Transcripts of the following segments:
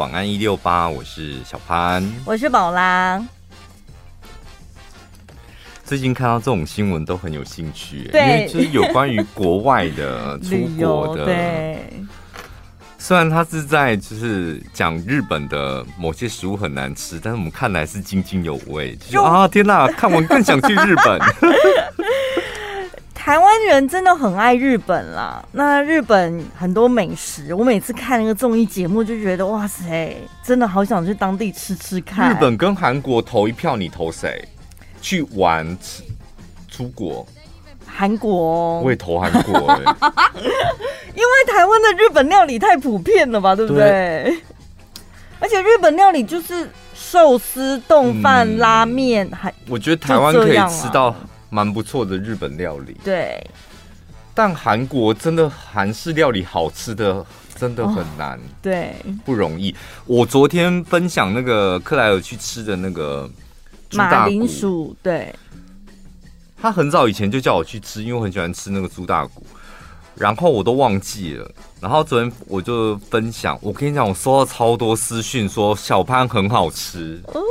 晚安一六八，我是小潘，我是宝拉。最近看到这种新闻都很有兴趣，对，因为就是有关于国外的 出国的。对，虽然他是在就是讲日本的某些食物很难吃，但是我们看来是津津有味。就啊，天哪，看完更想去日本。台湾人真的很爱日本啦，那日本很多美食，我每次看那个综艺节目就觉得哇塞，真的好想去当地吃吃看。日本跟韩国投一票，你投谁？去玩吃出国，韩国，我也投韩国 因为台湾的日本料理太普遍了吧，对不对？对，而且日本料理就是寿司、冻饭、嗯、拉面，还我觉得台湾可以吃到蛮不错的日本料理。对，但韩国真的韩式料理好吃的真的很难，哦、对，不容易。我昨天分享那个克莱尔去吃的那个。马铃薯，对，他很早以前就叫我去吃，因为我很喜欢吃那个猪大骨，然后我都忘记了。然后昨天我就分享，我跟你讲，我收到超多私讯说小潘很好吃哦，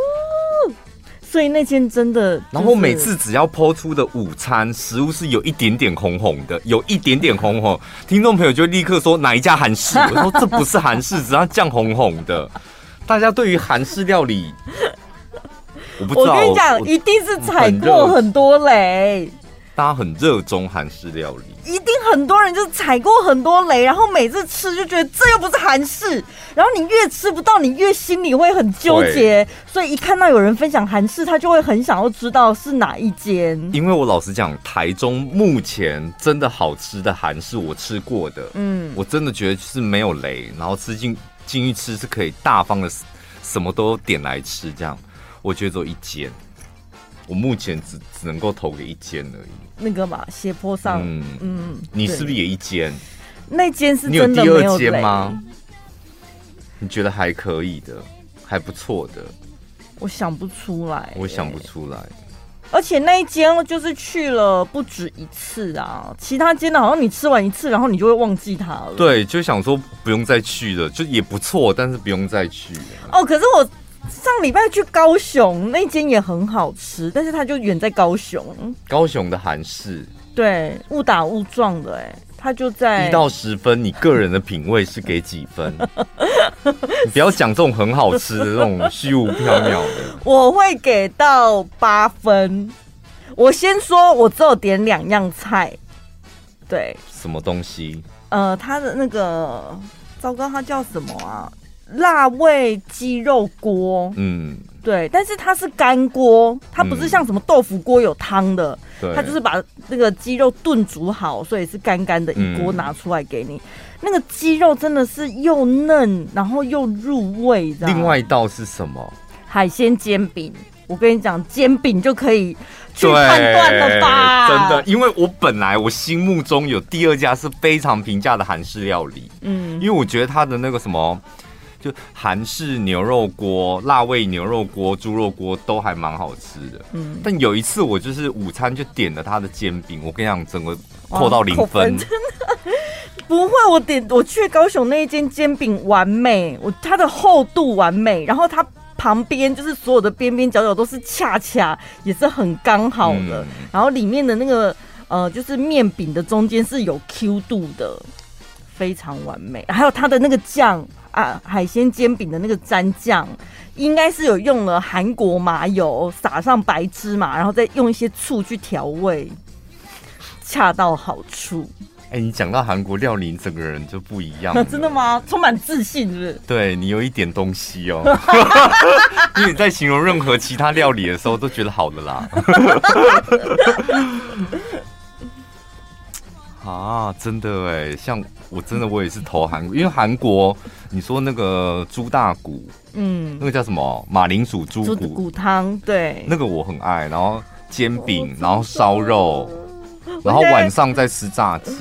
所以那间真的、就是。然后每次只要 po 出的午餐食物是有一点点红红的，有一点点红红，听众朋友就立刻说哪一家韩式？我说这不是韩式，只要酱红红的。大家对于韩式料理。我，不知道我跟你讲，一定是踩过很多雷。大家很热衷韩式料理，一定很多人就是踩过很多雷，然后每次吃就觉得这又不是韩式，然后你越吃不到，你越心里会很纠结。所以一看到有人分享韩式，他就会很想要知道是哪一间。因为我老实讲，台中目前真的好吃的韩式我吃过的，嗯，我真的觉得是没有雷，然后吃进进去吃是可以大方的，什么都点来吃这样。我觉得只有一间，我目前只只能够投给一间而已。那个嘛，斜坡上，嗯嗯，你是不是也一间？那间是真的没有二间吗？你觉得还可以的，还不错的。我想不出来，我想不出来。而且那一间就是去了不止一次啊，其他间的好像你吃完一次，然后你就会忘记它了。对，就想说不用再去了，就也不错，但是不用再去。哦，可是我。上礼拜去高雄那间也很好吃，但是它就远在高雄。高雄的韩式，对，误打误撞的，哎，它就在一到十分，你个人的品味是给几分？你不要讲这种很好吃的这种虚无缥缈的。我会给到八分。我先说，我只有点两样菜。对，什么东西？呃，它的那个，糟糕，它叫什么啊？辣味鸡肉锅，嗯，对，但是它是干锅，它不是像什么豆腐锅有汤的，嗯，它就是把那个鸡肉炖煮好，所以是干干的一锅拿出来给你。嗯、那个鸡肉真的是又嫩，然后又入味。另外一道是什么？海鲜煎饼。我跟你讲，煎饼就可以去判断了吧？真的，因为我本来我心目中有第二家是非常平价的韩式料理，嗯，因为我觉得它的那个什么。就韩式牛肉锅、辣味牛肉锅、猪肉锅都还蛮好吃的。嗯，但有一次我就是午餐就点了他的煎饼，我跟你讲，整个扣到零分。真的不会，我点我去高雄那一间煎饼完美，我它的厚度完美，然后它旁边就是所有的边边角角都是恰恰，也是很刚好的。嗯、然后里面的那个呃，就是面饼的中间是有 Q 度的，非常完美。还有它的那个酱。啊，海鲜煎饼的那个蘸酱，应该是有用了韩国麻油，撒上白芝麻，然后再用一些醋去调味，恰到好处。哎、欸，你讲到韩国料理，你整个人就不一样了。真的吗？充满自信，是不是？对，你有一点东西哦，因为你在形容任何其他料理的时候，都觉得好的啦。啊，真的哎，像我真的我也是投韩国，因为韩国你说那个猪大骨，嗯，那个叫什么马铃薯猪骨骨汤，对，那个我很爱。然后煎饼，然后烧肉，然后晚上再吃炸鸡。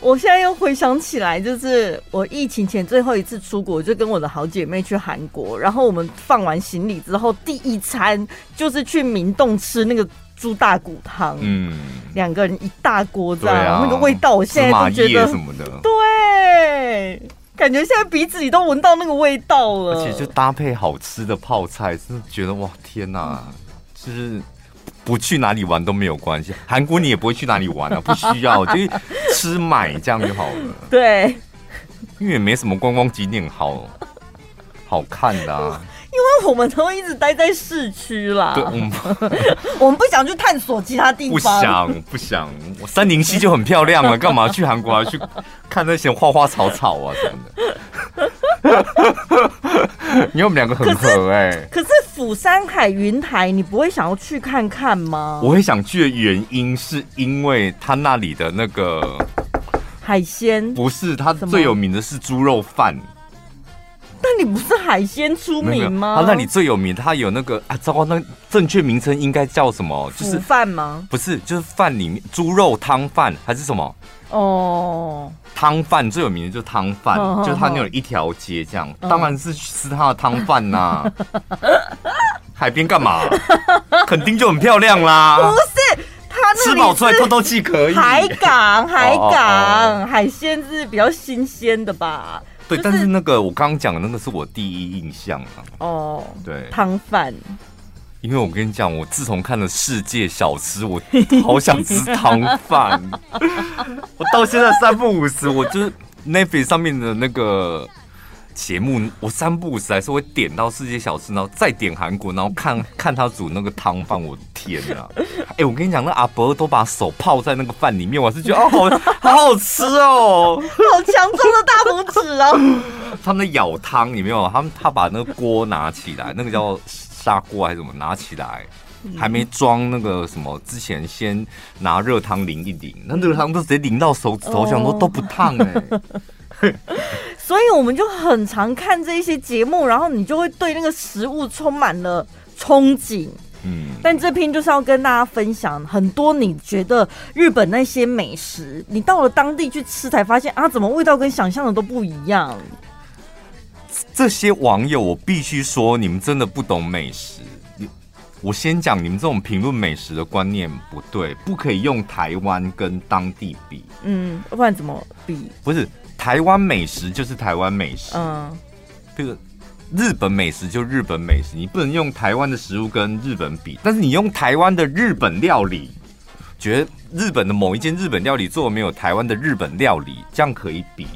我现在又回想起来，就是我疫情前最后一次出国，就跟我的好姐妹去韩国，然后我们放完行李之后，第一餐就是去明洞吃那个。猪大骨汤，嗯，两个人一大锅这样，啊、那个味道我现在都觉得什么的，对，感觉现在鼻子里都闻到那个味道了。而且就搭配好吃的泡菜，真的觉得哇天哪、啊！就是不去哪里玩都没有关系，韩国你也不会去哪里玩啊，不需要，就吃买这样就好了。对，因为也没什么观光景点好好看的啊。因为我们都一直待在市区啦，对，我们 我们不想去探索其他地方，不想不想。我杉林溪就很漂亮了，干嘛去韩国啊？去看那些花花草草啊，真的。因为我们两个很合哎、欸。可是釜山海云台，你不会想要去看看吗？我会想去的原因是因为他那里的那个海鲜，不是它最有名的是猪肉饭。但你不是海鲜出名吗？他那里最有名，它有那个啊，糟糕，那正确名称应该叫什么？就是饭吗？不是，就是饭里面猪肉汤饭还是什么？哦，汤饭最有名的就是汤饭，哦、就是它那有一条街这样，哦、当然是吃它的汤饭呐。海边干嘛？肯定就很漂亮啦。不是，他吃饱出来透透气可以。海港，海港，海鲜是比较新鲜的吧？对，就是、但是那个我刚刚讲的那个是我第一印象啊。哦，对，汤饭。因为我跟你讲，我自从看了《世界小吃》，我好想吃汤饭。我到现在三不五时，我就是 Netflix 上面的那个。节目我三不五时还是会点到世界小吃，然后再点韩国，然后看 看他煮那个汤饭。我的天啊！哎、欸，我跟你讲，那阿伯都把手泡在那个饭里面，我是觉得哦，好 好好吃哦，好强壮的大拇指哦。他们舀汤，你没有？他们他把那个锅拿起来，那个叫砂锅还是什么？拿起来还没装那个什么之前，先拿热汤淋一淋，那热汤都直接淋到手指头上，都都不烫哎。所以我们就很常看这一些节目，然后你就会对那个食物充满了憧憬。嗯，但这篇就是要跟大家分享很多你觉得日本那些美食，你到了当地去吃才发现啊，怎么味道跟想象的都不一样。这些网友，我必须说，你们真的不懂美食。我先讲，你们这种评论美食的观念不对，不可以用台湾跟当地比。嗯，不然怎么比？不是。台湾美食就是台湾美食，嗯，这个日本美食就日本美食，你不能用台湾的食物跟日本比，但是你用台湾的日本料理，觉得日本的某一间日本料理做的没有台湾的日本料理，这样可以比。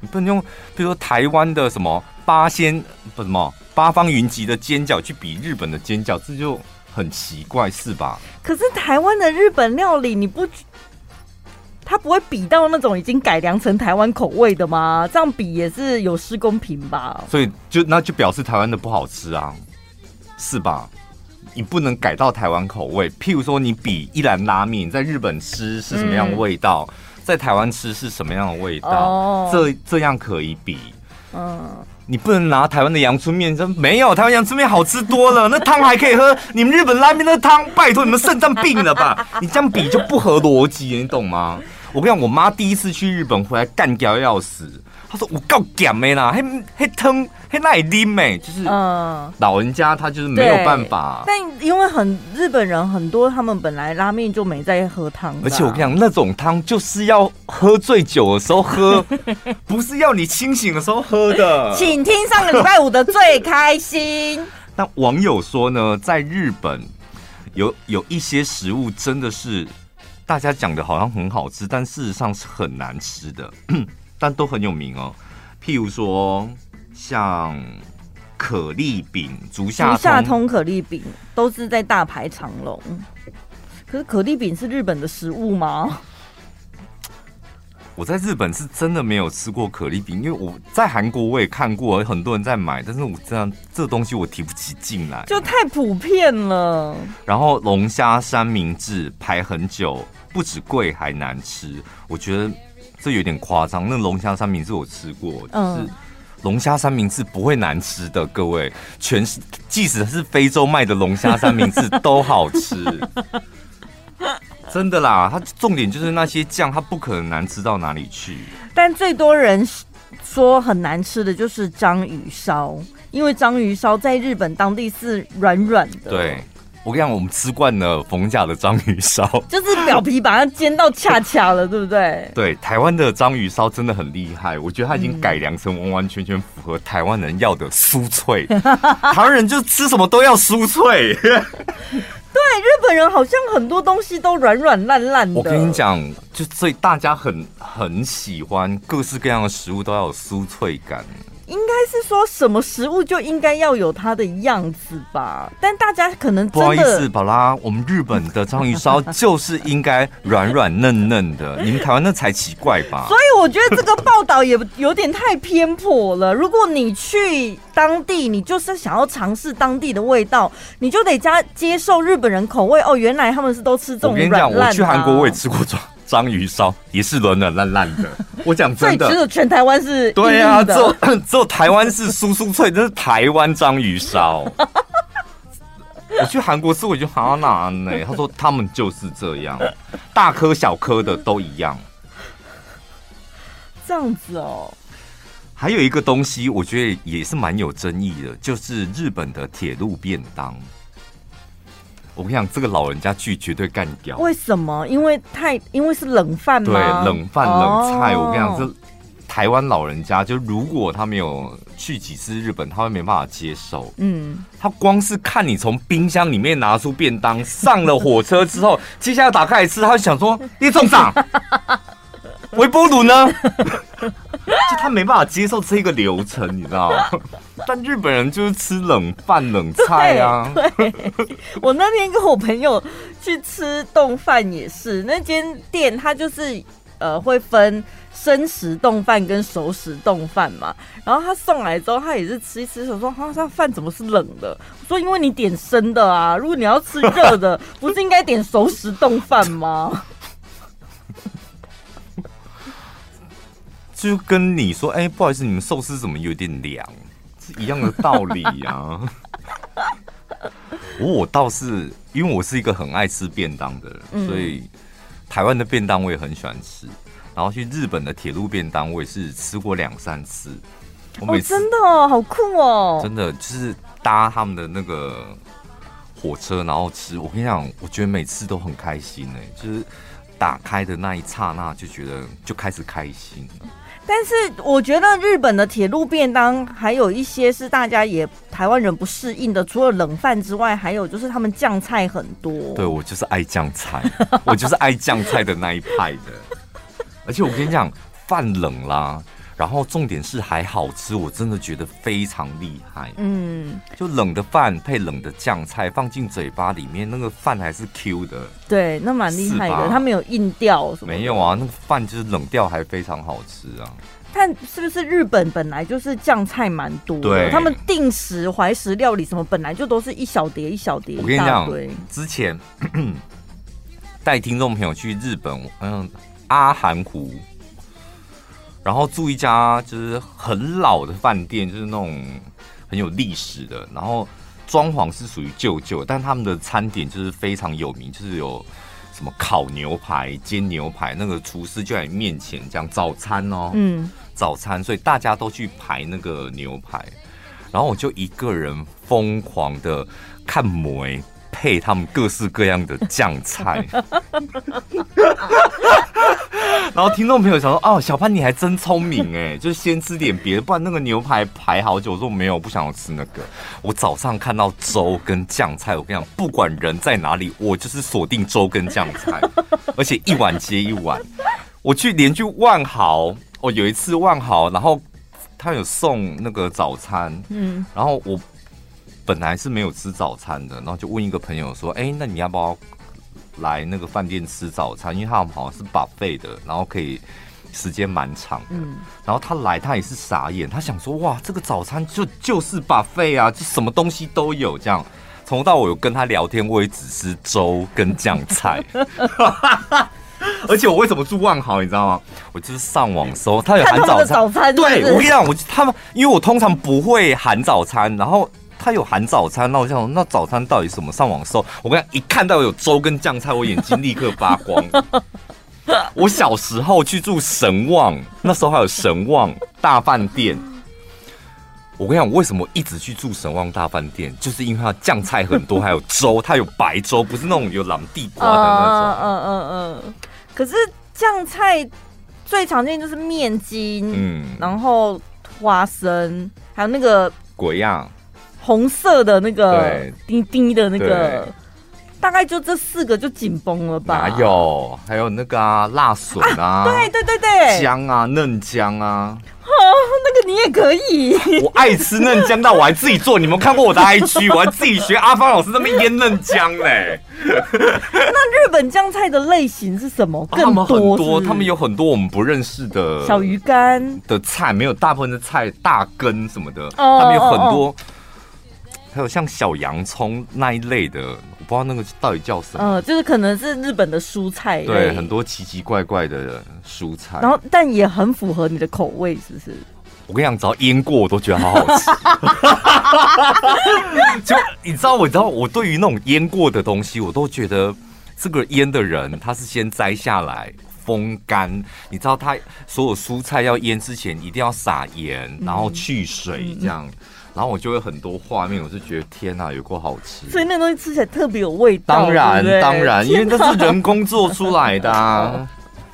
你不能用，比如说台湾的什么八仙不什么八方云集的煎饺去比日本的煎饺，这就很奇怪，是吧？可是台湾的日本料理，你不？他不会比到那种已经改良成台湾口味的吗？这样比也是有失公平吧。所以就那就表示台湾的不好吃啊，是吧？你不能改到台湾口味。譬如说，你比一兰拉面在日本吃是什么样的味道，嗯、在台湾吃是什么样的味道，哦、这这样可以比。嗯，你不能拿台湾的阳春面，真没有台湾阳春面好吃多了，那汤还可以喝。你们日本拉面的汤，拜托你们肾脏病了吧？你这样比就不合逻辑，你懂吗？我跟你讲，我妈第一次去日本回来干掉要死。她说：“我够咸的啦，还还疼还那里啉没？就是老人家他就是没有办法。但因为很日本人很多，他们本来拉面就没在喝汤。而且我跟你讲，那种汤就是要喝醉酒的时候喝，不是要你清醒的时候喝的。请听上个礼拜五的最开心。那网友说呢，在日本有有一些食物真的是。大家讲的好像很好吃，但事实上是很难吃的，但都很有名哦。譬如说，像可丽饼、竹下竹下通可丽饼，都是在大排长龙。可是可丽饼是日本的食物吗？我在日本是真的没有吃过可丽饼，因为我在韩国我也看过，很多人在买，但是我这样这东西我提不起劲来，就太普遍了。然后龙虾三明治排很久，不止贵还难吃，我觉得这有点夸张。那龙虾三明治我吃过，就是龙虾三明治不会难吃的，各位，全是即使是非洲卖的龙虾三明治都好吃。真的啦，它重点就是那些酱，它不可能难吃到哪里去。但最多人说很难吃的就是章鱼烧，因为章鱼烧在日本当地是软软的。对，我跟你讲，我们吃惯了逢甲的章鱼烧，就是表皮把它煎到恰恰了，对不对？对，台湾的章鱼烧真的很厉害，我觉得它已经改良成完完全全符合台湾人要的酥脆。台湾人就吃什么都要酥脆。对，日本人好像很多东西都软软烂烂的。我跟你讲，就所以大家很很喜欢各式各样的食物都要有酥脆感。应该是说什么食物就应该要有它的样子吧，但大家可能不好意思，宝拉，我们日本的章鱼烧就是应该软软嫩嫩的，你们台湾那才奇怪吧？所以我觉得这个报道也有点太偏颇了。如果你去当地，你就是想要尝试当地的味道，你就得加接受日本人口味哦。原来他们是都吃这种软烂的。我跟你讲，我去韩国我也吃过章章鱼烧，也是软软烂烂的。我讲真的，只有全台湾是对啊，只有只有台湾是酥酥脆，这是台湾章鱼烧。我去韩国吃，我就好像哪呢？他说他们就是这样，大颗小颗的都一样。这样子哦。还有一个东西，我觉得也是蛮有争议的，就是日本的铁路便当。我跟你讲，这个老人家去绝对干掉。为什么？因为太因为是冷饭嘛？对，冷饭冷菜。Oh. 我跟你讲，这台湾老人家，就如果他没有去几次日本，他会没办法接受。嗯，他光是看你从冰箱里面拿出便当，上了火车之后，接下来打开来吃，他就想说：你中奖。微波炉呢？就他没办法接受这个流程，你知道吗？但日本人就是吃冷饭冷菜啊。对，我那天跟我朋友去吃冻饭也是，那间店他就是呃会分生食冻饭跟熟食冻饭嘛。然后他送来之后，他也是吃一吃，我说他这饭怎么是冷的？我说因为你点生的啊，如果你要吃热的，不是应该点熟食冻饭吗？就跟你说，哎、欸，不好意思，你们寿司怎么有点凉？是一样的道理呀、啊。我我倒是，因为我是一个很爱吃便当的人，嗯、所以台湾的便当我也很喜欢吃。然后去日本的铁路便当，我也是吃过两三次。我每次、哦、真的哦，好酷哦！真的就是搭他们的那个火车，然后吃。我跟你讲，我觉得每次都很开心哎，就是打开的那一刹那，就觉得就开始开心。但是我觉得日本的铁路便当还有一些是大家也台湾人不适应的，除了冷饭之外，还有就是他们酱菜很多。对，我就是爱酱菜，我就是爱酱菜的那一派的。而且我跟你讲，饭冷啦，然后重点是还好吃，我真的觉得非常厉害。嗯，就冷的饭配冷的酱菜放进嘴巴里面，那个饭还是 Q 的。对，那蛮厉害的，它没有硬掉什么。没有啊，那个饭就是冷掉还非常好吃啊。但是不是日本本来就是酱菜蛮多的？对，他们定食怀石料理什么本来就都是一小碟一小碟。我跟你讲，之前 带听众朋友去日本，嗯，阿寒湖，然后住一家就是很老的饭店，就是那种很有历史的，然后装潢是属于旧旧，但他们的餐点就是非常有名，就是有。什么烤牛排、煎牛排，那个厨师就在你面前讲早餐哦，嗯，早餐，所以大家都去排那个牛排，然后我就一个人疯狂的看梅。配他们各式各样的酱菜，然后听众朋友想说：“哦，小潘你还真聪明哎，就是先吃点别的，不然那个牛排排好久。”我说：“没有，不想要吃那个。”我早上看到粥跟酱菜，我跟你讲，不管人在哪里，我就是锁定粥跟酱菜，而且一碗接一碗。我去连去万豪，我有一次万豪，然后他有送那个早餐，嗯，然后我。本来是没有吃早餐的，然后就问一个朋友说：“哎，那你要不要来那个饭店吃早餐？因为他们好像是 buffet 的，然后可以时间蛮长的。嗯、然后他来，他也是傻眼，他想说：哇，这个早餐就就是 buffet 啊，就什么东西都有。这样从头到尾有跟他聊天，我也只吃粥跟酱菜。而且我为什么住万豪，你知道吗？我就是上网搜，他有含早餐。早餐对，我跟你讲，我他们因为我通常不会含早餐，然后。他有含早餐，那我想，那早餐到底什么？上网搜，我跟你讲，一看到有粥跟酱菜，我眼睛立刻发光。我小时候去住神旺，那时候还有神旺大饭店，我跟你讲，为什么一直去住神旺大饭店，就是因为它酱菜很多，还有粥，它有白粥，不是那种有蓝地瓜的那种。嗯嗯嗯。可是酱菜最常见就是面筋，嗯，然后花生，还有那个鬼样红色的那个滴滴的那个。大概就这四个就紧绷了吧？哪有？还有那个啊，辣笋啊，啊，对对对对，姜啊，嫩姜啊，哦，那个你也可以。我爱吃嫩姜，但我还自己做。你们看过我的 IG？我还自己学阿芳老师那边腌嫩姜嘞。那日本酱菜的类型是什么？更多是是、啊、他们很多，他们有很多我们不认识的小鱼干的菜，没有大部分的菜大根什么的，哦、他们有很多。还有像小洋葱那一类的，我不知道那个到底叫什么。嗯，就是可能是日本的蔬菜。对，很多奇奇怪怪的蔬菜。然后，但也很符合你的口味，是不是？我跟你讲，只要腌过，我都觉得好好吃。就你知道，我知道，我对于那种腌过的东西，我都觉得这个腌的人他是先摘下来风干。你知道，他所有蔬菜要腌之前一定要撒盐，然后去水这样。嗯嗯然后我就会很多画面，我就觉得天哪，有够好吃！所以那东西吃起来特别有味道。当然，当然，因为那是人工做出来的啊。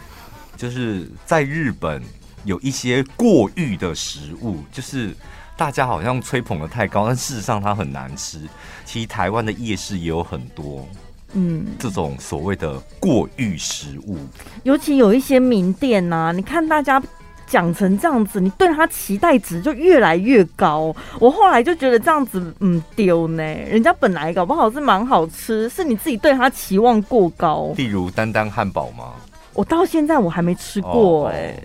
就是在日本有一些过誉的食物，就是大家好像吹捧的太高，但事实上它很难吃。其实台湾的夜市也有很多，嗯，这种所谓的过誉食物，尤其有一些名店呐、啊，你看大家。讲成这样子，你对他期待值就越来越高。我后来就觉得这样子，嗯，丢呢。人家本来搞不好是蛮好吃，是你自己对他期望过高。例如丹丹汉堡吗？我到现在我还没吃过哎、欸。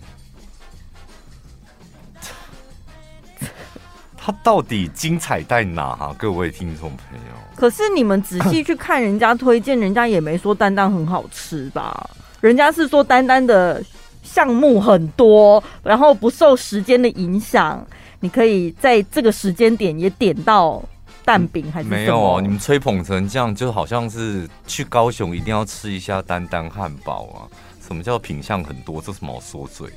他到底精彩在哪哈？各位听众朋友。可是你们仔细去看人家推荐，人家也没说丹丹很好吃吧？人家是说丹丹的。项目很多，然后不受时间的影响，你可以在这个时间点也点到蛋饼还是？没有哦，你们吹捧成这样，就好像是去高雄一定要吃一下丹丹汉堡啊！什么叫品相很多？这是什么说嘴？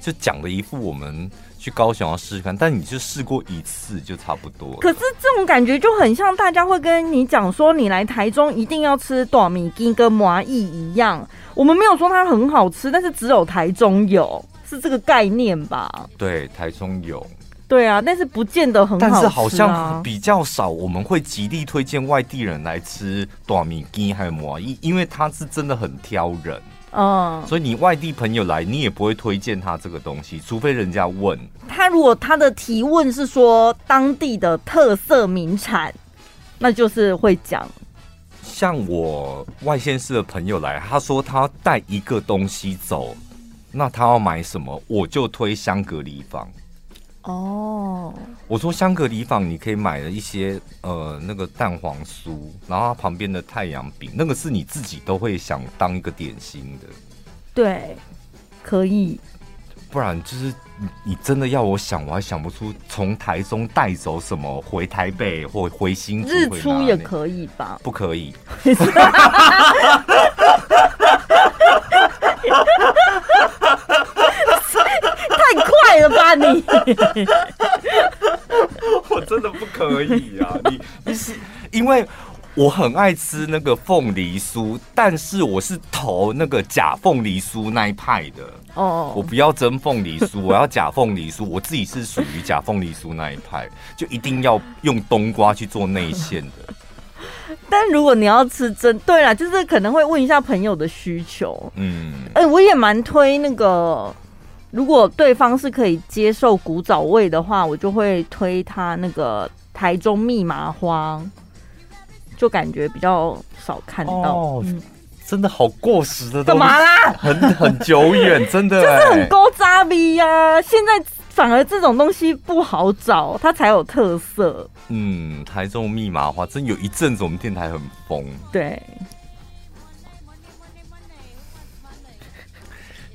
就讲了一副我们去高雄要试试看，但你就试过一次就差不多。可是这种感觉就很像大家会跟你讲说，你来台中一定要吃短米筋跟麻薏一样。我们没有说它很好吃，但是只有台中有，是这个概念吧？对，台中有。对啊，但是不见得很好吃啊。但是好像比较少，我们会极力推荐外地人来吃短米羹还有麻薏，因为它是真的很挑人。嗯，所以你外地朋友来，你也不会推荐他这个东西，除非人家问他。如果他的提问是说当地的特色名产，那就是会讲。像我外县市的朋友来，他说他带一个东西走，那他要买什么，我就推香格里坊。哦，我说香格里坊你可以买了一些呃那个蛋黄酥，然后它旁边的太阳饼，那个是你自己都会想当一个点心的。对，可以。不然就是你，你真的要我想，我还想不出从台中带走什么回台北或回新竹。日出也可以吧？不可以。太了吧你！我真的不可以啊！你你是因为。我很爱吃那个凤梨酥，但是我是投那个假凤梨酥那一派的。哦，我不要真凤梨酥，我要假凤梨酥。我自己是属于假凤梨酥那一派，就一定要用冬瓜去做内馅的。但如果你要吃真，对啦，就是可能会问一下朋友的需求。嗯，哎、欸，我也蛮推那个，如果对方是可以接受古早味的话，我就会推他那个台中密麻花。就感觉比较少看到，哦嗯、真的好过时的东西，干嘛啦？很很久远，真的就是很高渣逼呀。现在反而这种东西不好找，它才有特色。嗯，台中密麻花真有一阵子我们电台很疯。对。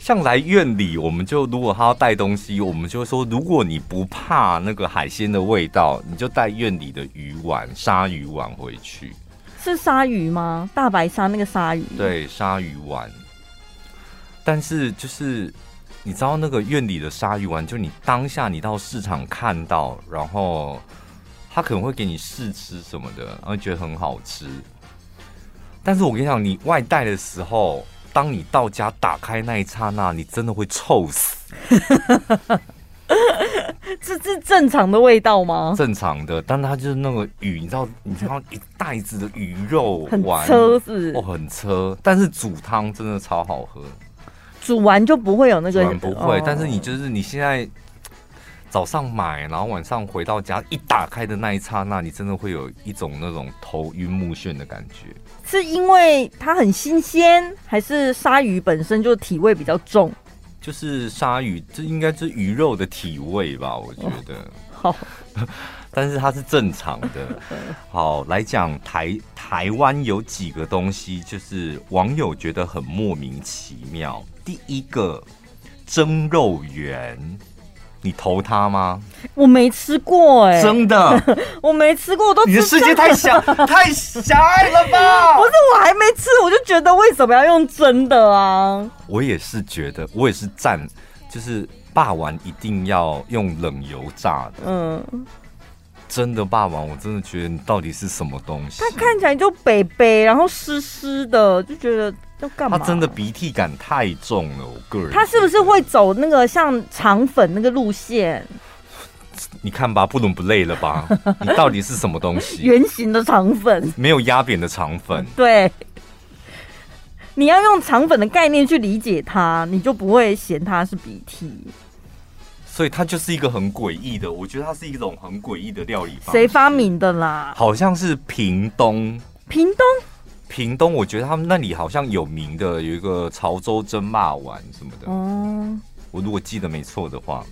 像来院里，我们就如果他要带东西，我们就说，如果你不怕那个海鲜的味道，你就带院里的鱼丸、鲨鱼丸回去。是鲨鱼吗？大白鲨那个鲨鱼？对，鲨鱼丸。但是就是你知道那个院里的鲨鱼丸，就你当下你到市场看到，然后他可能会给你试吃什么的，然后觉得很好吃。但是我跟你讲，你外带的时候，当你到家打开那一刹那，你真的会臭死。这是正常的味道吗？正常的，但它就是那个鱼，你知道，你知道一袋子的鱼肉丸，很车是哦，很车，但是煮汤真的超好喝。煮完就不会有那个，不会。但是你就是你现在早上买，然后晚上回到家一打开的那一刹那，你真的会有一种那种头晕目眩的感觉。是因为它很新鲜，还是鲨鱼本身就体味比较重？就是鲨鱼，这应该是鱼肉的体味吧？我觉得。哦、好，但是它是正常的。好，来讲台台湾有几个东西，就是网友觉得很莫名其妙。第一个蒸肉圆，你投他吗？我没吃过哎、欸，真的，我没吃过，我都吃你的世界太小 太狭隘了吧？不是，我还没吃，我就觉得为什么要用真的啊？我也是觉得，我也是赞，就是霸王一定要用冷油炸的。嗯，真的霸王，我真的觉得你到底是什么东西？他看起来就北北，然后湿湿的，就觉得要干嘛。他真的鼻涕感太重了，我个人。他是不是会走那个像肠粉那个路线？你看吧，不伦不类了吧？你到底是什么东西？圆形的肠粉，没有压扁的肠粉。对，你要用肠粉的概念去理解它，你就不会嫌它是鼻涕。所以它就是一个很诡异的，我觉得它是一种很诡异的料理法。谁发明的啦？好像是屏东。屏东。屏东，我觉得他们那里好像有名的有一个潮州蒸骂丸什么的。哦，我如果记得没错的话，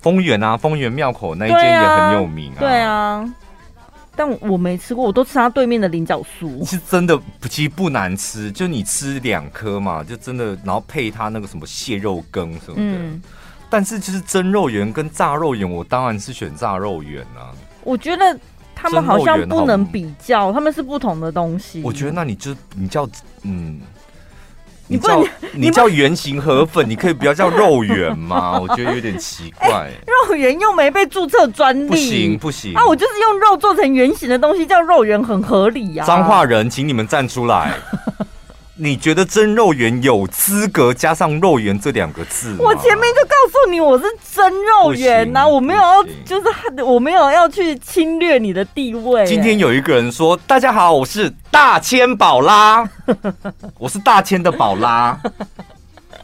丰原啊，丰原庙口那一间也很有名啊。对啊，但我没吃过，我都吃它对面的菱角酥。是真的，其实不难吃，就你吃两颗嘛，就真的，然后配它那个什么蟹肉羹什么的。嗯，但是就是蒸肉圆跟炸肉圆，我当然是选炸肉圆啊。我觉得。他们好像不能比较，他们是不同的东西。我觉得那你就你叫嗯，你叫你，叫圆形河粉，你可以不要叫肉圆吗？我觉得有点奇怪。欸、肉圆又没被注册专利，不行不行啊！我就是用肉做成圆形的东西，叫肉圆很合理呀、啊。彰化人，请你们站出来。你觉得蒸肉圆有资格加上肉圆这两个字？我前面就告诉你我是蒸肉圆呐、啊，我没有要，就是我没有要去侵略你的地位。今天有一个人说：“大家好，我是大千宝拉，我是大千的宝拉，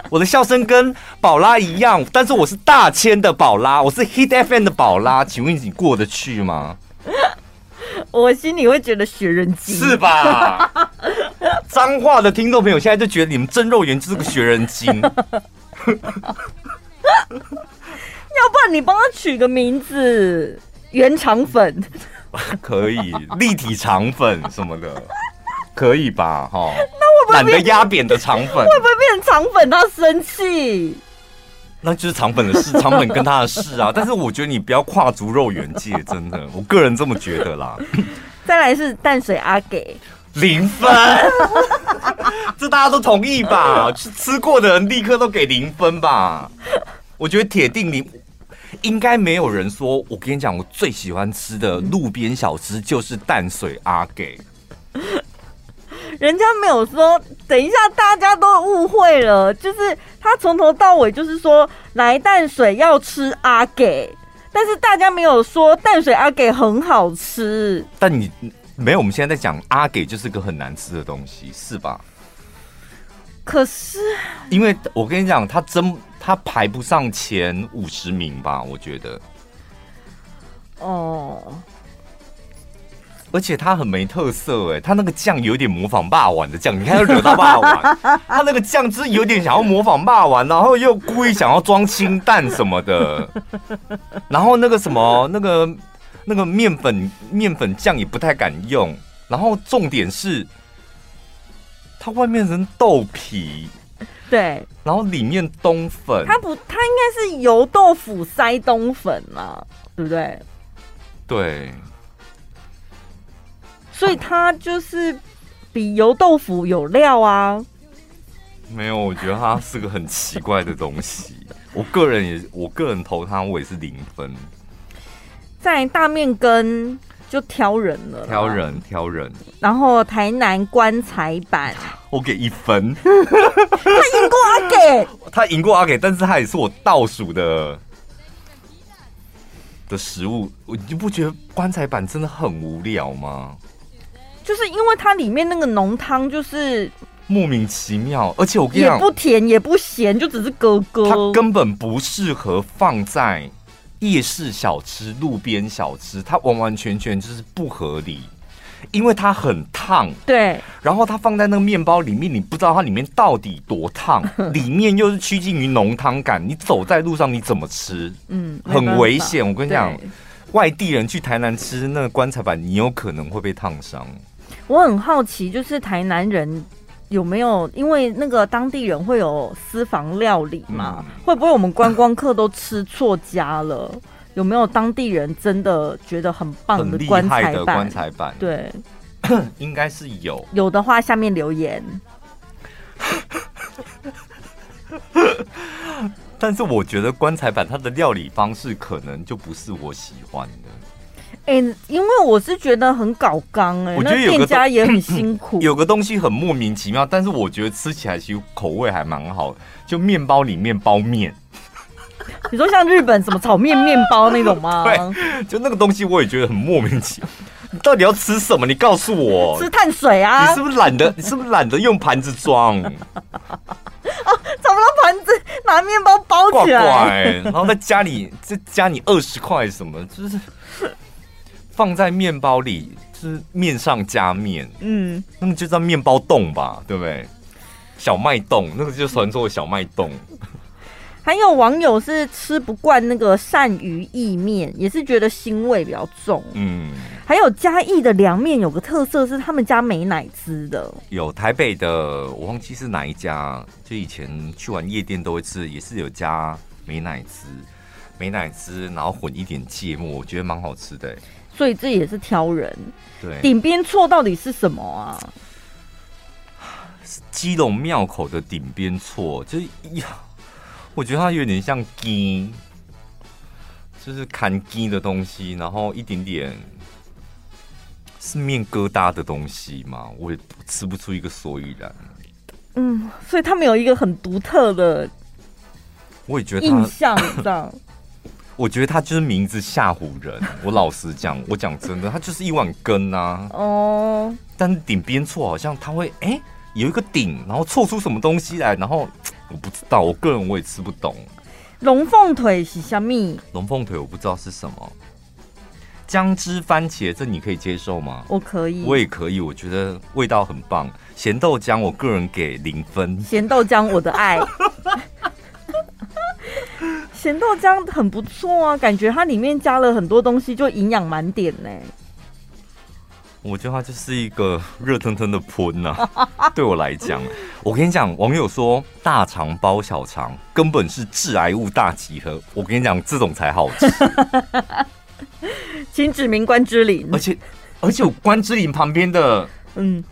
我的笑声跟宝拉一样，但是我是大千的宝拉，我是 Hit FM 的宝拉，请问你过得去吗？” 我心里会觉得学人精，是吧？脏话的听众朋友现在就觉得你们真肉圆就是个学人精，要不然你帮他取个名字，圆肠粉 可以，立体肠粉什么的可以吧？哈，那会不会懒得压扁的肠粉？会不会变成肠粉？他生气？那就是肠粉的事，肠粉跟他的事啊。但是我觉得你不要跨足肉圆界，真的，我个人这么觉得啦。再来是淡水阿给零分，这大家都同意吧？吃吃过的人立刻都给零分吧？我觉得铁定零，应该没有人说。我跟你讲，我最喜欢吃的路边小吃就是淡水阿给。人家没有说，等一下，大家都误会了。就是他从头到尾就是说来淡水要吃阿给，但是大家没有说淡水阿给很好吃。但你没有，我们现在在讲阿给就是个很难吃的东西，是吧？可是，因为我跟你讲，他真他排不上前五十名吧？我觉得。哦。而且它很没特色哎，它那个酱有点模仿霸王的酱，你看又惹到霸王，它那个酱汁有点想要模仿霸王，然后又故意想要装清淡什么的，然后那个什么那个那个面粉面粉酱也不太敢用，然后重点是它外面是豆皮，对，然后里面冬粉，它不，它应该是油豆腐塞冬粉嘛，对不对？对。所以它就是比油豆腐有料啊，没有，我觉得它是个很奇怪的东西。我个人也，我个人投它，我也是零分。在大面羹就挑人了，挑人挑人。然后台南棺材板，我给一分。他赢过阿给，他赢过阿给，但是他也是我倒数的的食物。我就不觉得棺材板真的很无聊吗？就是因为它里面那个浓汤就是莫名其妙，而且我跟你讲，也不甜也不咸，就只是咯咯。它根本不适合放在。夜市小吃、路边小吃，它完完全全就是不合理，因为它很烫。对，然后它放在那个面包里面，你不知道它里面到底多烫，里面又是趋近于浓汤感，你走在路上你怎么吃？嗯，很危险。我跟你讲，外地人去台南吃那个棺材板，你有可能会被烫伤。我很好奇，就是台南人。有没有因为那个当地人会有私房料理嘛？嗯、会不会我们观光客都吃错家了？有没有当地人真的觉得很棒的棺材板？的棺材板对，应该是有。有的话，下面留言。但是我觉得棺材板它的料理方式可能就不是我喜欢的。哎、欸，因为我是觉得很搞刚哎，我觉得店家也很辛苦。有个东西很莫名其妙，但是我觉得吃起来其实口味还蛮好的，就面包里面包面。你说像日本什么炒面面包那种吗？对，就那个东西我也觉得很莫名其妙。你到底要吃什么？你告诉我。吃碳水啊？你是不是懒得？你是不是懒得用盘子装？哦，找不到盘子，拿面包包起来，然后在家里再加你二十块什么，就是。放在面包里，就是面上加面，嗯，那么就叫面包冻吧，对不对？小麦冻，那个就传说小麦冻。还有网友是吃不惯那个鳝鱼意面，也是觉得腥味比较重。嗯，还有嘉义的凉面有个特色是他们家没奶汁的，有台北的我忘记是哪一家，就以前去玩夜店都会吃，也是有加没奶汁，没奶汁，然后混一点芥末，我觉得蛮好吃的。所以这也是挑人。对，顶边错到底是什么啊？基隆庙口的顶边错，就是呀，我觉得它有点像鸡，就是砍鸡的东西，然后一点点是面疙瘩的东西嘛，我也吃不出一个所以然。嗯，所以他们有一个很独特的，我也觉得印象上。我觉得他就是名字吓唬人。我老实讲，我讲真的，他就是一碗羹啊。哦。但是顶边错好像他会哎、欸、有一个顶，然后错出什么东西来，然后 我不知道，我个人我也吃不懂。龙凤腿是虾米？龙凤腿我不知道是什么。姜汁番茄，这你可以接受吗？我可以，我也可以，我觉得味道很棒。咸豆浆，我个人给零分。咸豆浆，我的爱。咸豆浆很不错啊，感觉它里面加了很多东西，就营养满点呢。我觉得它就是一个热腾腾的喷呐。对我来讲，我跟你讲，网友说大肠包小肠根本是致癌物大集合。我跟你讲，这种才好吃。请指名关之琳，而且而且关之琳旁边的嗯。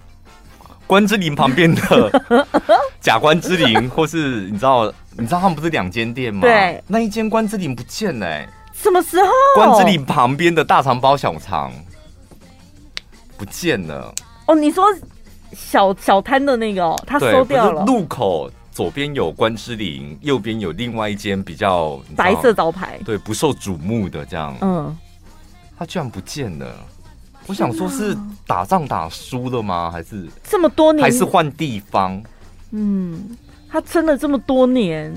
关之琳旁边的 假关之琳，或是你知道，你知道他们不是两间店吗？对，那一间关之琳不见了、欸，什么时候？关之琳旁边的大肠包小肠不见了。哦，你说小小摊的那个，他收掉了。路口左边有关之琳，右边有另外一间比较白色招牌，对，不受瞩目的这样。嗯，他居然不见了。我想说，是打仗打输了吗？还是这么多年？还是换地方？嗯，他撑了这么多年，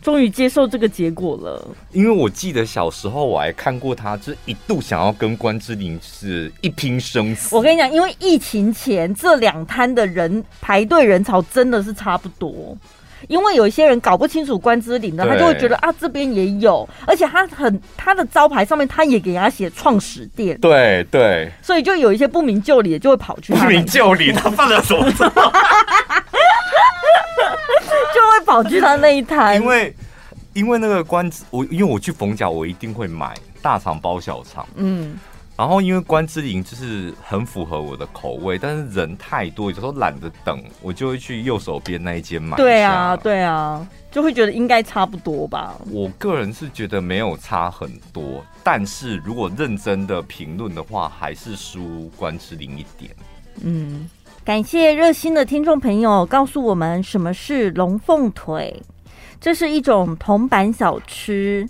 终于接受这个结果了。因为我记得小时候我还看过他，就一度想要跟关之琳是一拼生死。我跟你讲，因为疫情前这两摊的人排队人潮真的是差不多。因为有一些人搞不清楚关之琳的，他就会觉得啊，这边也有，而且他很他的招牌上面他也给人家写创始店，对对，所以就有一些不明就里的就会跑去。不明就里，他犯了什么错？就会跑去他那一摊。因为因为那个关子，我因为我去逢甲，我一定会买大肠包小肠。嗯，然后因为关之琳就是很符合我的口味，但是人太多，有时候懒得等，我就会去右手边那一间买。对啊，对啊，就会觉得应该差不多吧。我个人是觉得没有差很多，但是如果认真的评论的话，还是输关之琳一点。嗯，感谢热心的听众朋友告诉我们什么是龙凤腿，这是一种铜板小吃，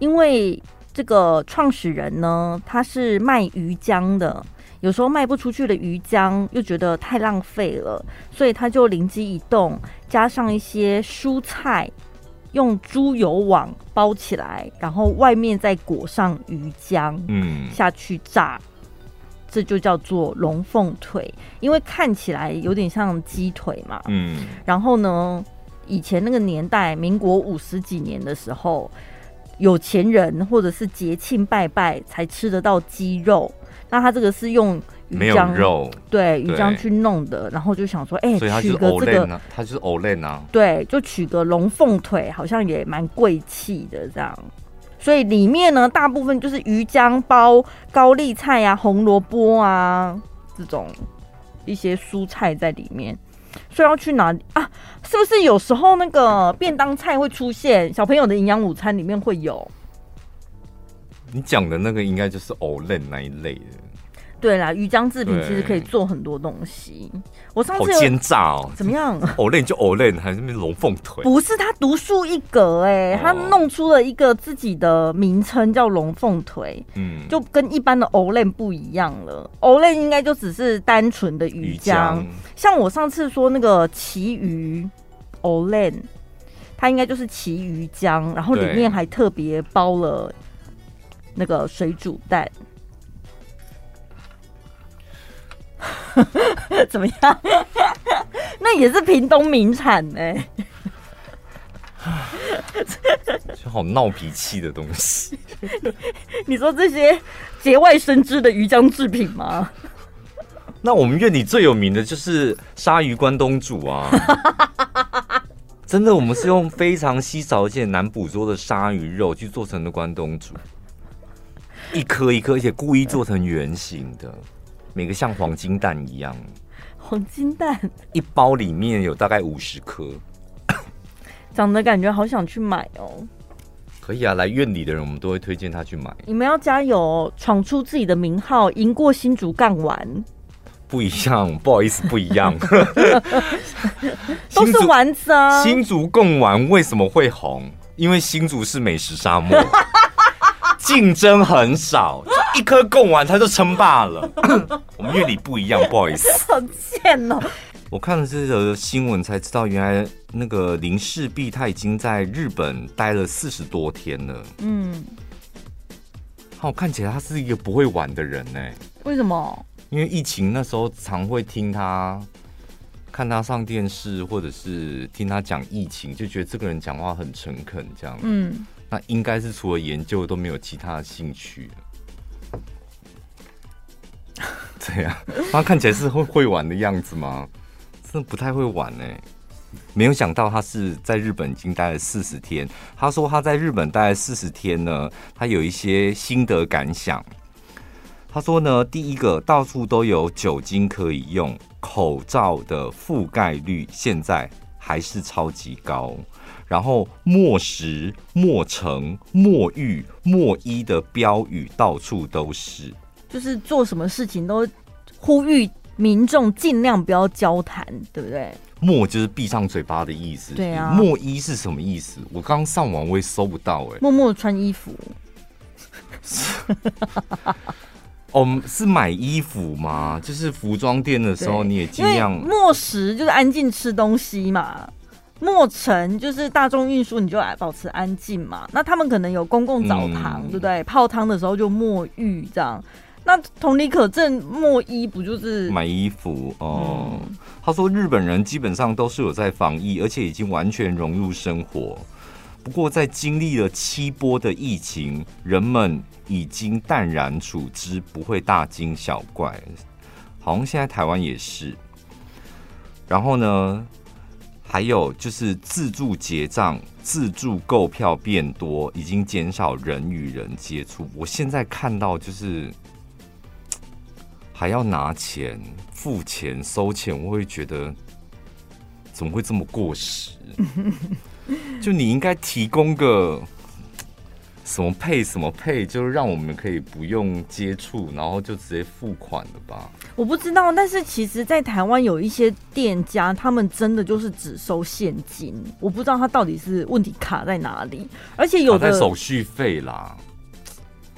因为。这个创始人呢，他是卖鱼浆的，有时候卖不出去的鱼浆又觉得太浪费了，所以他就灵机一动，加上一些蔬菜，用猪油网包起来，然后外面再裹上鱼浆，嗯，下去炸，这就叫做龙凤腿，因为看起来有点像鸡腿嘛，嗯，然后呢，以前那个年代，民国五十几年的时候。有钱人或者是节庆拜拜才吃得到鸡肉，那他这个是用鱼浆肉，对鱼浆去弄的，然后就想说，哎、欸，取个这个，它就是欧蕾啊，对，就取个龙凤腿，好像也蛮贵气的这样，所以里面呢，大部分就是鱼浆包高丽菜啊、红萝卜啊这种一些蔬菜在里面。说要去哪里啊？是不是有时候那个便当菜会出现？小朋友的营养午餐里面会有？你讲的那个应该就是藕类那一类的。对啦，鱼浆制品其实可以做很多东西。我上次好奸诈哦，怎么样？藕类 就藕类，还是那龙凤腿？不是，他独树一格哎、欸，哦、他弄出了一个自己的名称叫龙凤腿，嗯，就跟一般的藕类不一样了。藕类应该就只是单纯的鱼浆，像我上次说那个旗鱼藕类，它应该就是旗鱼浆，然后里面还特别包了那个水煮蛋。怎么样？那也是屏东名产呢。就好闹脾气的东西。你说这些节外生枝的鱼浆制品吗？那我们院里最有名的就是鲨鱼关东煮啊！真的，我们是用非常稀少而且难捕捉的鲨鱼肉去做成的关东煮，一颗一颗，而且故意做成圆形的。每个像黄金蛋一样，黄金蛋一包里面有大概五十颗，长得感觉好想去买哦。可以啊，来院里的人我们都会推荐他去买。你们要加油，闯出自己的名号，赢过新竹贡丸。不一样，不好意思，不一样。都是丸子啊。新竹贡丸为什么会红？因为新竹是美食沙漠。竞争很少，一颗供完他就称霸了。我们院里不一样，不好意思。好贱哦！我看了这个新闻才知道，原来那个林氏璧他已经在日本待了四十多天了。嗯，好，看起来他是一个不会玩的人呢。为什么？因为疫情那时候常会听他看他上电视，或者是听他讲疫情，就觉得这个人讲话很诚恳，这样。嗯。那应该是除了研究都没有其他的兴趣了。对呀，他看起来是会会玩的样子吗？真的不太会玩呢。没有想到他是在日本已经待了四十天。他说他在日本待了四十天呢，他有一些心得感想。他说呢，第一个到处都有酒精可以用，口罩的覆盖率现在还是超级高。然后莫食、莫成、莫欲、莫医的标语到处都是，就是做什么事情都呼吁民众尽量不要交谈，对不对？莫就是闭上嘴巴的意思。对啊。莫衣是什么意思？我刚上网我也搜不到哎、欸。默默穿衣服。哦，是买衣服吗？就是服装店的时候你也尽量。莫食就是安静吃东西嘛。莫成就是大众运输，你就来保持安静嘛。那他们可能有公共澡堂，嗯、对不对？泡汤的时候就沐浴这样。那同理可证，莫衣不就是买衣服哦？嗯、他说日本人基本上都是有在防疫，而且已经完全融入生活。不过在经历了七波的疫情，人们已经淡然处之，不会大惊小怪。好像现在台湾也是。然后呢？还有就是自助结账、自助购票变多，已经减少人与人接触。我现在看到就是还要拿钱付钱收钱，我会觉得怎么会这么过时？就你应该提供个。什么配什么配，就是让我们可以不用接触，然后就直接付款的吧？我不知道，但是其实，在台湾有一些店家，他们真的就是只收现金。我不知道他到底是问题卡在哪里，而且有的手续费啦，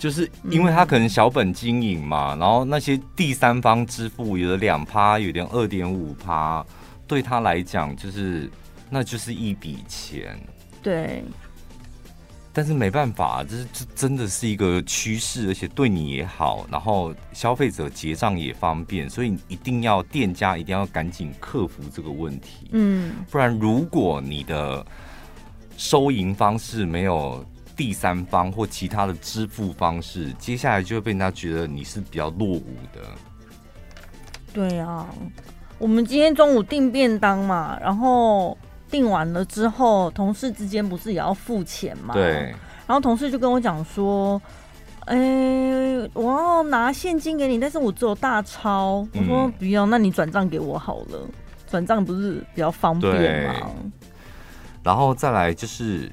就是因为他可能小本经营嘛，嗯、然后那些第三方支付有的两趴，有点二点五趴，对他来讲就是那就是一笔钱。对。但是没办法，这是这真的是一个趋势，而且对你也好，然后消费者结账也方便，所以一定要店家一定要赶紧克服这个问题。嗯，不然如果你的收银方式没有第三方或其他的支付方式，接下来就会被人家觉得你是比较落伍的。对啊，我们今天中午订便当嘛，然后。订完了之后，同事之间不是也要付钱嘛？对。然后同事就跟我讲说：“哎、欸，我要拿现金给你，但是我只有大钞。嗯”我说：“不要，那你转账给我好了，转账不是比较方便吗？”然后再来就是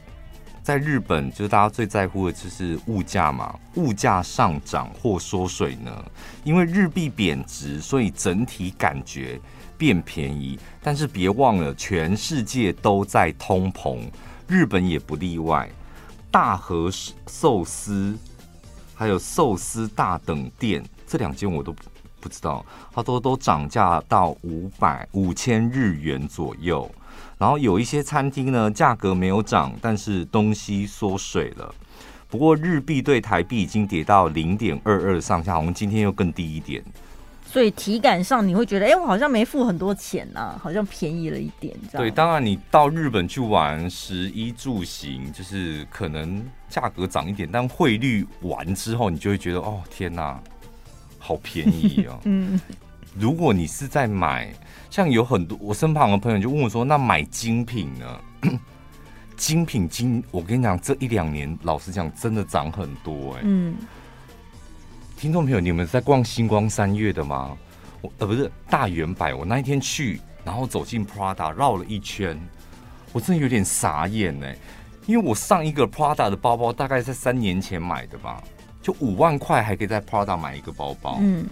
在日本，就是大家最在乎的就是物价嘛，物价上涨或缩水呢，因为日币贬值，所以整体感觉。变便宜，但是别忘了，全世界都在通膨，日本也不例外。大和寿司还有寿司大等店这两间我都不知道，它都都涨价到五百五千日元左右。然后有一些餐厅呢，价格没有涨，但是东西缩水了。不过日币对台币已经跌到零点二二上下，我们今天又更低一点。所以体感上你会觉得，哎、欸，我好像没付很多钱呐、啊，好像便宜了一点，这样。对，当然你到日本去玩，食衣住行就是可能价格涨一点，但汇率完之后，你就会觉得，哦，天哪，好便宜哦。嗯。如果你是在买，像有很多我身旁的朋友就问我说，那买精品呢？精品精，我跟你讲，这一两年老实讲，真的涨很多哎、欸。嗯。听众朋友，你们在逛星光三月的吗？我呃不是大圆百，我那一天去，然后走进 Prada 绕了一圈，我真的有点傻眼呢。因为我上一个 Prada 的包包大概在三年前买的吧，就五万块还可以在 Prada 买一个包包。嗯，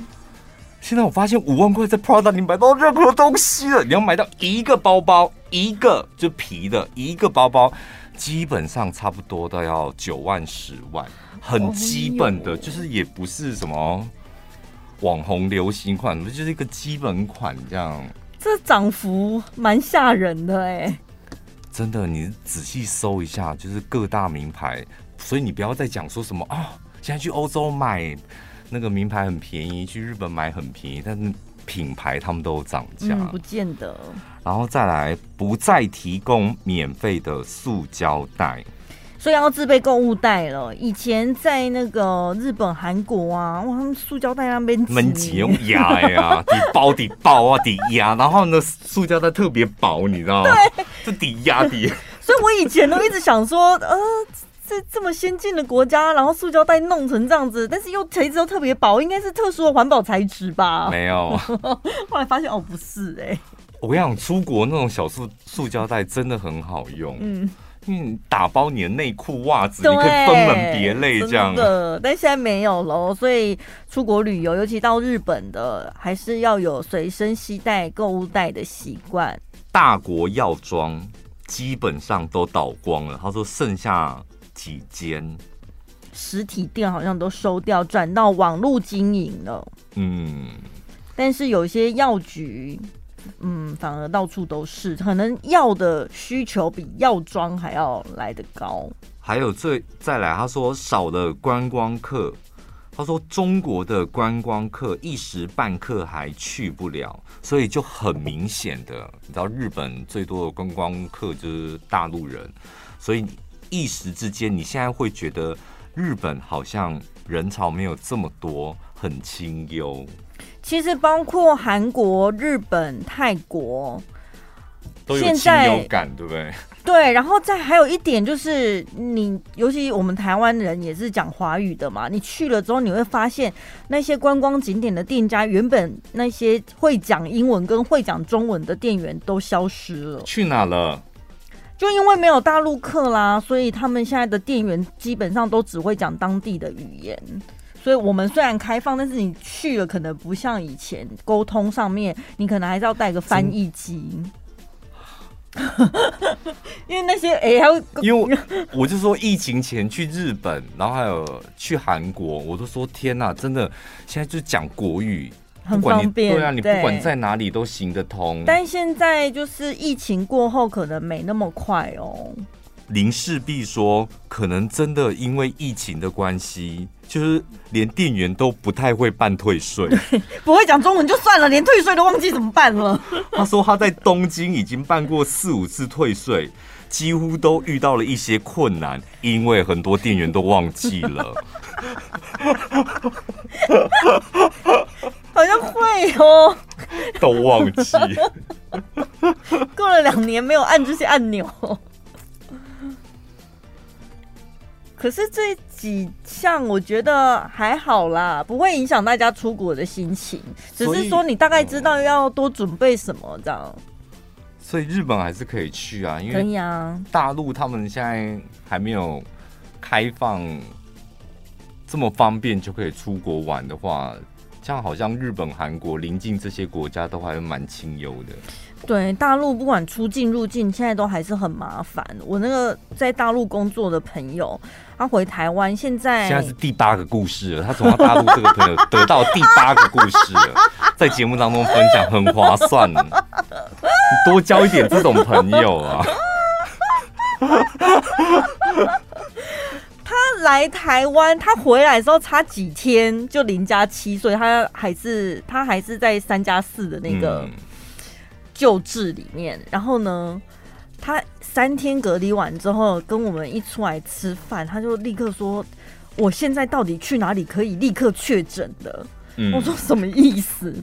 现在我发现五万块在 Prada 你买到任何东西了，你要买到一个包包，一个就皮的一个包包，基本上差不多都要九万十万。很基本的，就是也不是什么网红流行款，就是一个基本款这样。这涨幅蛮吓人的哎！真的，你仔细搜一下，就是各大名牌，所以你不要再讲说什么啊、哦，现在去欧洲买那个名牌很便宜，去日本买很便宜，但是品牌他们都有涨价、嗯，不见得。然后再来，不再提供免费的塑胶袋。所以要自备购物袋了。以前在那个日本、韩国啊，哇，他们塑胶袋那边闷挤用压呀，底包底包啊，底压，然后呢，塑胶袋特别薄，你知道吗？对，是抵压抵。所以我以前都一直想说，呃，这这么先进的国家，然后塑胶袋弄成这样子，但是又材质又特别薄，应该是特殊的环保材质吧？没有。后来发现哦，不是哎、欸。我跟你讲，出国那种小塑塑胶袋真的很好用。嗯。因为你，打包你的内裤、袜子，你可以分门别类这样。的，但现在没有了，所以出国旅游，尤其到日本的，还是要有随身携带购物袋的习惯。大国药妆基本上都倒光了，他说剩下几间实体店好像都收掉，转到网络经营了。嗯，但是有些药局。嗯，反而到处都是，可能药的需求比药妆还要来得高。还有最再来，他说少了观光客，他说中国的观光客一时半刻还去不了，所以就很明显的，你知道日本最多的观光客就是大陆人，所以一时之间你现在会觉得日本好像人潮没有这么多，很清幽。其实包括韩国、日本、泰国，都有清幽感，对不对？对，然后再还有一点就是，你尤其我们台湾人也是讲华语的嘛，你去了之后，你会发现那些观光景点的店家，原本那些会讲英文跟会讲中文的店员都消失了，去哪了？就因为没有大陆客啦，所以他们现在的店员基本上都只会讲当地的语言。所以我们虽然开放，但是你去了可能不像以前沟通上面，你可能还是要带个翻译机。因为那些哎，还有因为 我就说疫情前去日本，然后还有去韩国，我都说天哪，真的现在就讲国语很方便，对啊，你不管在哪里都行得通。但现在就是疫情过后，可能没那么快哦。林世璧说，可能真的因为疫情的关系，就是连店员都不太会办退税，不会讲中文就算了，连退税都忘记怎么办了。他说他在东京已经办过四五次退税，几乎都遇到了一些困难，因为很多店员都忘记了。好像会哦，都忘记。过了两年没有按这些按钮。可是这几项我觉得还好啦，不会影响大家出国的心情，只是说你大概知道要多准备什么这样。所以日本还是可以去啊，因为可以啊。大陆他们现在还没有开放这么方便就可以出国玩的话，像好像日本、韩国邻近这些国家都还蛮清幽的。对，大陆不管出境入境，现在都还是很麻烦。我那个在大陆工作的朋友，他回台湾，现在现在是第八个故事了。他从他大陆这个朋友得到第八个故事了，在节目当中分享很划算。你 多交一点这种朋友啊！他来台湾，他回来的时候差几天就零加七，所以他还是他还是在三加四的那个。嗯救治里面，然后呢，他三天隔离完之后，跟我们一出来吃饭，他就立刻说：“我现在到底去哪里可以立刻确诊的？”嗯、我说：“什么意思？”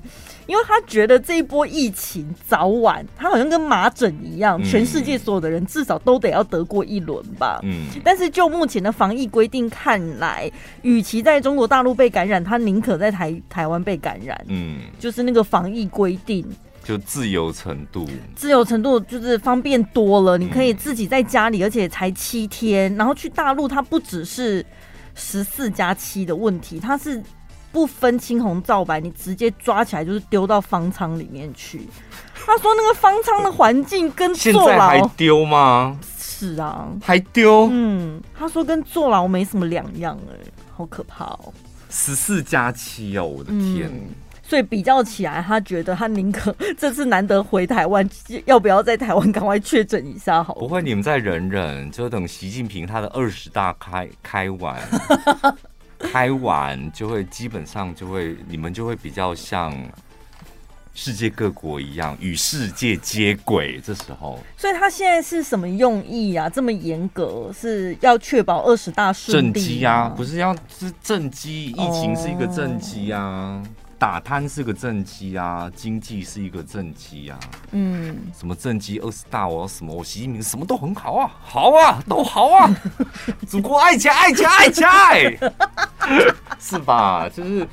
因为他觉得这一波疫情早晚，他好像跟麻疹一样，全世界所有的人至少都得要得过一轮吧。嗯。但是就目前的防疫规定看来，与其在中国大陆被感染，他宁可在台台湾被感染。嗯。就是那个防疫规定。就自由程度，自由程度就是方便多了。你可以自己在家里，而且才七天。然后去大陆，它不只是十四加七的问题，它是不分青红皂白，你直接抓起来就是丢到方舱里面去。他说那个方舱的环境跟坐牢，还丢吗？是啊，还丢。嗯，他说跟坐牢没什么两样哎，好可怕哦。十四加七哦，我的天。嗯所以比较起来，他觉得他宁可这次难得回台湾，要不要在台湾赶快确诊一下好？不会，你们再忍忍，就等习近平他的二十大开开完，开完就会基本上就会你们就会比较像世界各国一样与世界接轨。这时候，所以他现在是什么用意啊？这么严格是要确保二十大顺利？政绩啊，不是要是政绩，疫情是一个政绩啊。Oh. 打贪是个政绩啊，经济是一个政绩啊，嗯，什么政绩二十大我什么，我习近平什么都很好啊，好啊，都好啊，祖国爱家爱家爱家爱，是吧？就是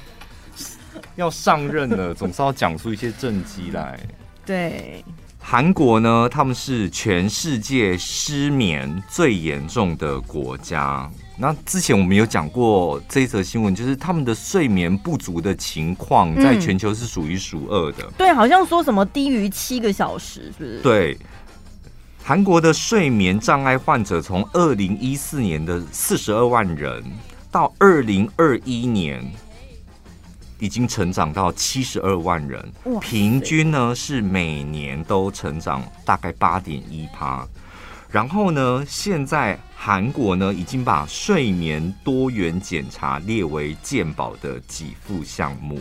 要上任了，总是要讲出一些政绩来。对，韩国呢，他们是全世界失眠最严重的国家。那之前我们有讲过这一则新闻，就是他们的睡眠不足的情况在全球是数一数二的。对，好像说什么低于七个小时，是不是？对，韩国的睡眠障碍患者从二零一四年的四十二万人，到二零二一年已经成长到七十二万人，平均呢是每年都成长大概八点一趴。然后呢，现在韩国呢已经把睡眠多元检查列为健保的给付项目。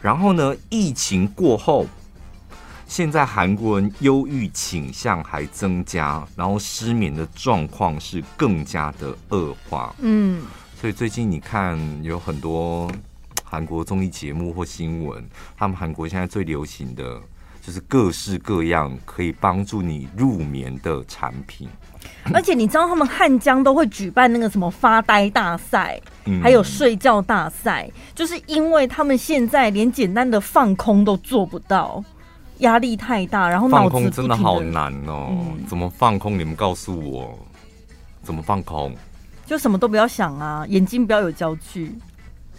然后呢，疫情过后，现在韩国人忧郁倾向还增加，然后失眠的状况是更加的恶化。嗯，所以最近你看有很多韩国综艺节目或新闻，他们韩国现在最流行的。就是各式各样可以帮助你入眠的产品。而且你知道他们汉江都会举办那个什么发呆大赛，还有睡觉大赛，就是因为他们现在连简单的放空都做不到，压力太大，然后放空真的好难哦。怎么放空？你们告诉我，怎么放空？就什么都不要想啊，眼睛不要有焦距。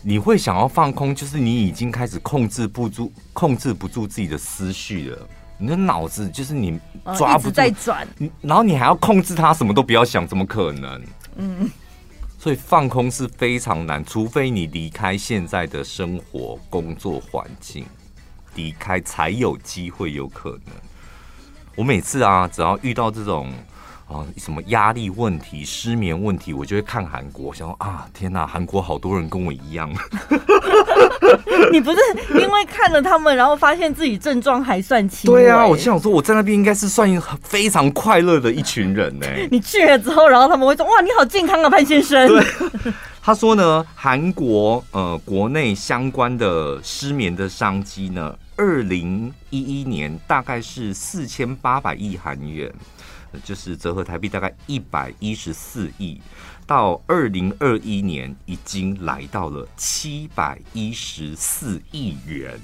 你会想要放空，就是你已经开始控制不住、控制不住自己的思绪了。你的脑子就是你抓不住，在转，然后你还要控制它，什么都不要想，怎么可能？嗯，所以放空是非常难，除非你离开现在的生活、工作环境，离开才有机会有可能。我每次啊，只要遇到这种。啊，什么压力问题、失眠问题，我就会看韩国，想说啊，天哪，韩国好多人跟我一样。你不是因为看了他们，然后发现自己症状还算轻？对啊，我就想说，我在那边应该是算非常快乐的一群人呢。你去了之后，然后他们会说，哇，你好健康啊，潘先生。对，他说呢，韩国呃，国内相关的失眠的商机呢，二零一一年大概是四千八百亿韩元。就是折合台币大概一百一十四亿，到二零二一年已经来到了七百一十四亿元。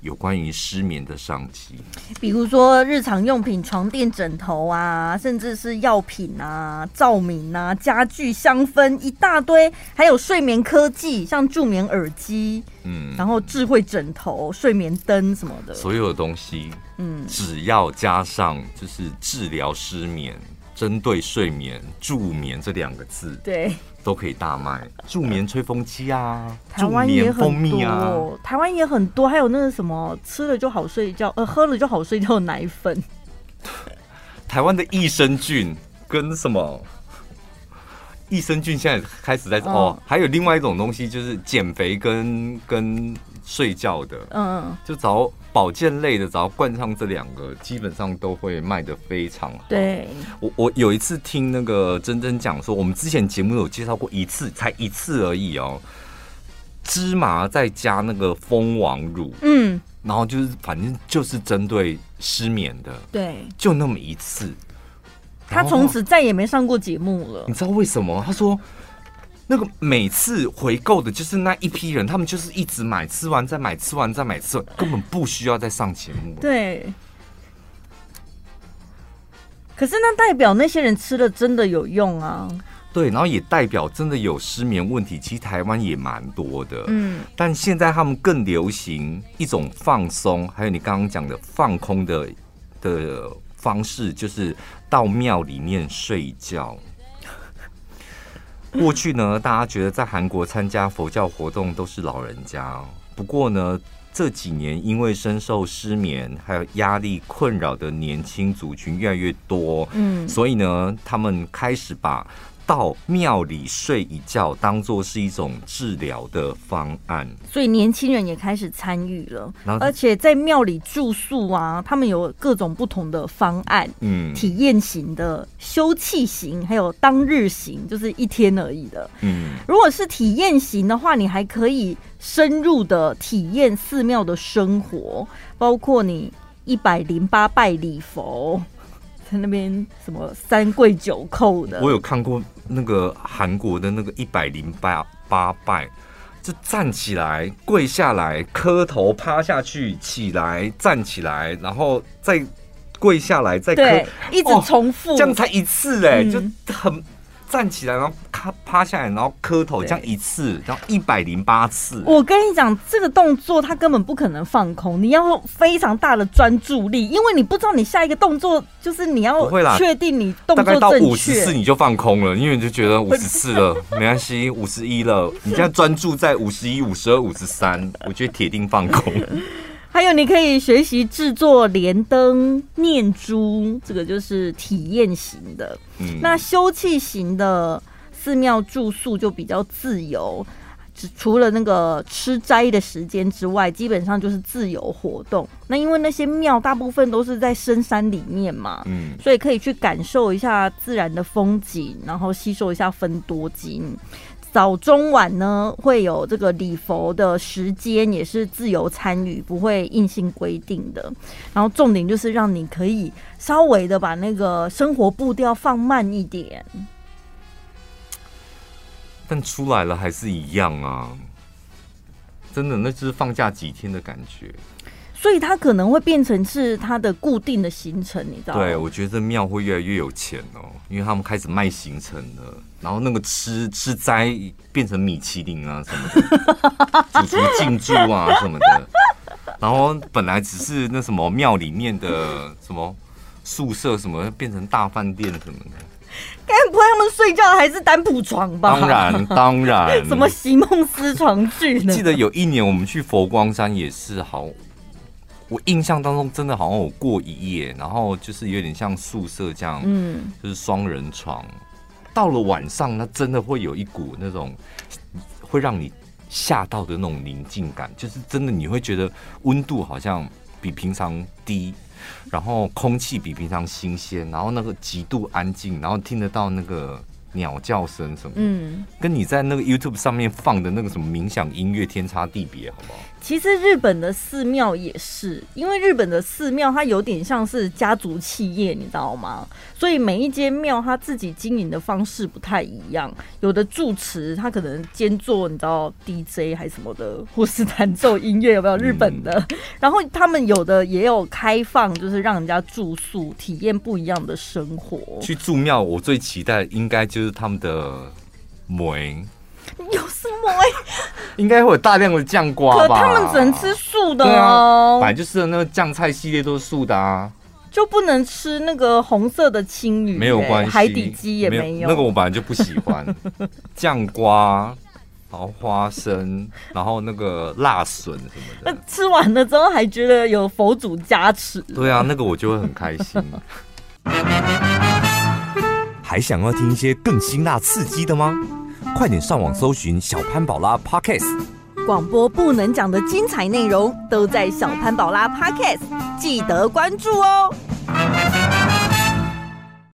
有关于失眠的商机，比如说日常用品、床垫、枕头啊，甚至是药品啊、照明啊、家具、香氛一大堆，还有睡眠科技，像助眠耳机，嗯，然后智慧枕头、睡眠灯什么的，所有的东西，嗯，只要加上就是治疗失眠、针对睡眠、助眠这两个字，对。都可以大卖，助眠吹风机啊，台湾也很多，台湾也很多，还有那个什么吃了就好睡觉，呃，喝了就好睡觉的奶粉。台湾的益生菌跟什么？益生菌现在开始在哦，哦，还有另外一种东西就是减肥跟跟睡觉的，嗯，就找。保健类的，只要冠上这两个，基本上都会卖的非常好。对，我我有一次听那个珍珍讲说，我们之前节目有介绍过一次，才一次而已哦。芝麻再加那个蜂王乳，嗯，然后就是反正就是针对失眠的，对，就那么一次。他从此再也没上过节目了。你知道为什么？他说。那个每次回购的就是那一批人，他们就是一直买，吃完再买，吃完再买，吃完根本不需要再上节目。对。可是那代表那些人吃了真的有用啊。对，然后也代表真的有失眠问题，其实台湾也蛮多的。嗯。但现在他们更流行一种放松，还有你刚刚讲的放空的的方式，就是到庙里面睡觉。过去呢，大家觉得在韩国参加佛教活动都是老人家。不过呢，这几年因为深受失眠还有压力困扰的年轻族群越来越多，嗯，所以呢，他们开始把到庙里睡一觉，当做是一种治疗的方案，所以年轻人也开始参与了。而且在庙里住宿啊，他们有各种不同的方案，嗯，体验型的、休憩型，还有当日型，就是一天而已的。嗯，如果是体验型的话，你还可以深入的体验寺庙的生活，包括你一百零八拜礼佛。在那边什么三跪九叩的，我有看过那个韩国的那个一百零八八拜，就站起来跪下来磕头趴下去起来站起来，然后再跪下来再磕，对，一直重复，哦，这样才一次哎，嗯，就很。站起来，然后趴趴下来，然后磕头，这样一次，然后一百零八次。我跟你讲，这个动作它根本不可能放空，你要非常大的专注力，因为你不知道你下一个动作就是你要确定你动作正确。大概到五十次你就放空了，因为你就觉得五十次了 没关系，五十一了，你现在专注在五十一、五十二、五十三，我觉得铁定放空。还有，你可以学习制作莲灯、念珠，这个就是体验型的。嗯，那休憩型的寺庙住宿就比较自由，只除了那个吃斋的时间之外，基本上就是自由活动。那因为那些庙大部分都是在深山里面嘛，嗯，所以可以去感受一下自然的风景，然后吸收一下分多精。早中晚呢会有这个礼佛的时间，也是自由参与，不会硬性规定的。然后重点就是让你可以稍微的把那个生活步调放慢一点。但出来了还是一样啊！真的，那就是放假几天的感觉。所以它可能会变成是它的固定的行程，你知道吗？对，我觉得庙会越来越有钱哦，因为他们开始卖行程了，然后那个吃吃斋变成米其林啊什么的，主厨进驻啊什么的，然后本来只是那什么庙里面的什么宿舍什么，变成大饭店什么的。该不会他们睡觉还是单铺床吧？当然，当然。什么席梦思床具呢？记得有一年我们去佛光山也是好。我印象当中真的好像有过一夜，然后就是有点像宿舍这样，嗯，就是双人床。到了晚上，那真的会有一股那种会让你吓到的那种宁静感，就是真的你会觉得温度好像比平常低，然后空气比平常新鲜，然后那个极度安静，然后听得到那个鸟叫声什么，嗯，跟你在那个 YouTube 上面放的那个什么冥想音乐天差地别，好不好？其实日本的寺庙也是，因为日本的寺庙它有点像是家族企业，你知道吗？所以每一间庙它自己经营的方式不太一样。有的住持他可能兼做你知道 DJ 还是什么的，或是弹奏音乐，有没有日本的？嗯、然后他们有的也有开放，就是让人家住宿体验不一样的生活。去住庙，我最期待应该就是他们的梅。有什么？应该会有大量的酱瓜吧？可他们只能吃素的哦。本来就是那个酱菜系列都是素的啊，就不能吃那个红色的青鱼，没有关系，海底鸡也没有，没有。那个我本来就不喜欢 酱瓜，然后花生，然后那个辣笋什么的。那吃完了之后还觉得有佛祖加持。对啊，那个我就会很开心。还想要听一些更辛辣刺激的吗？快点上网搜寻小潘宝拉 Podcast，广播不能讲的精彩内容都在小潘宝拉 Podcast，记得关注哦。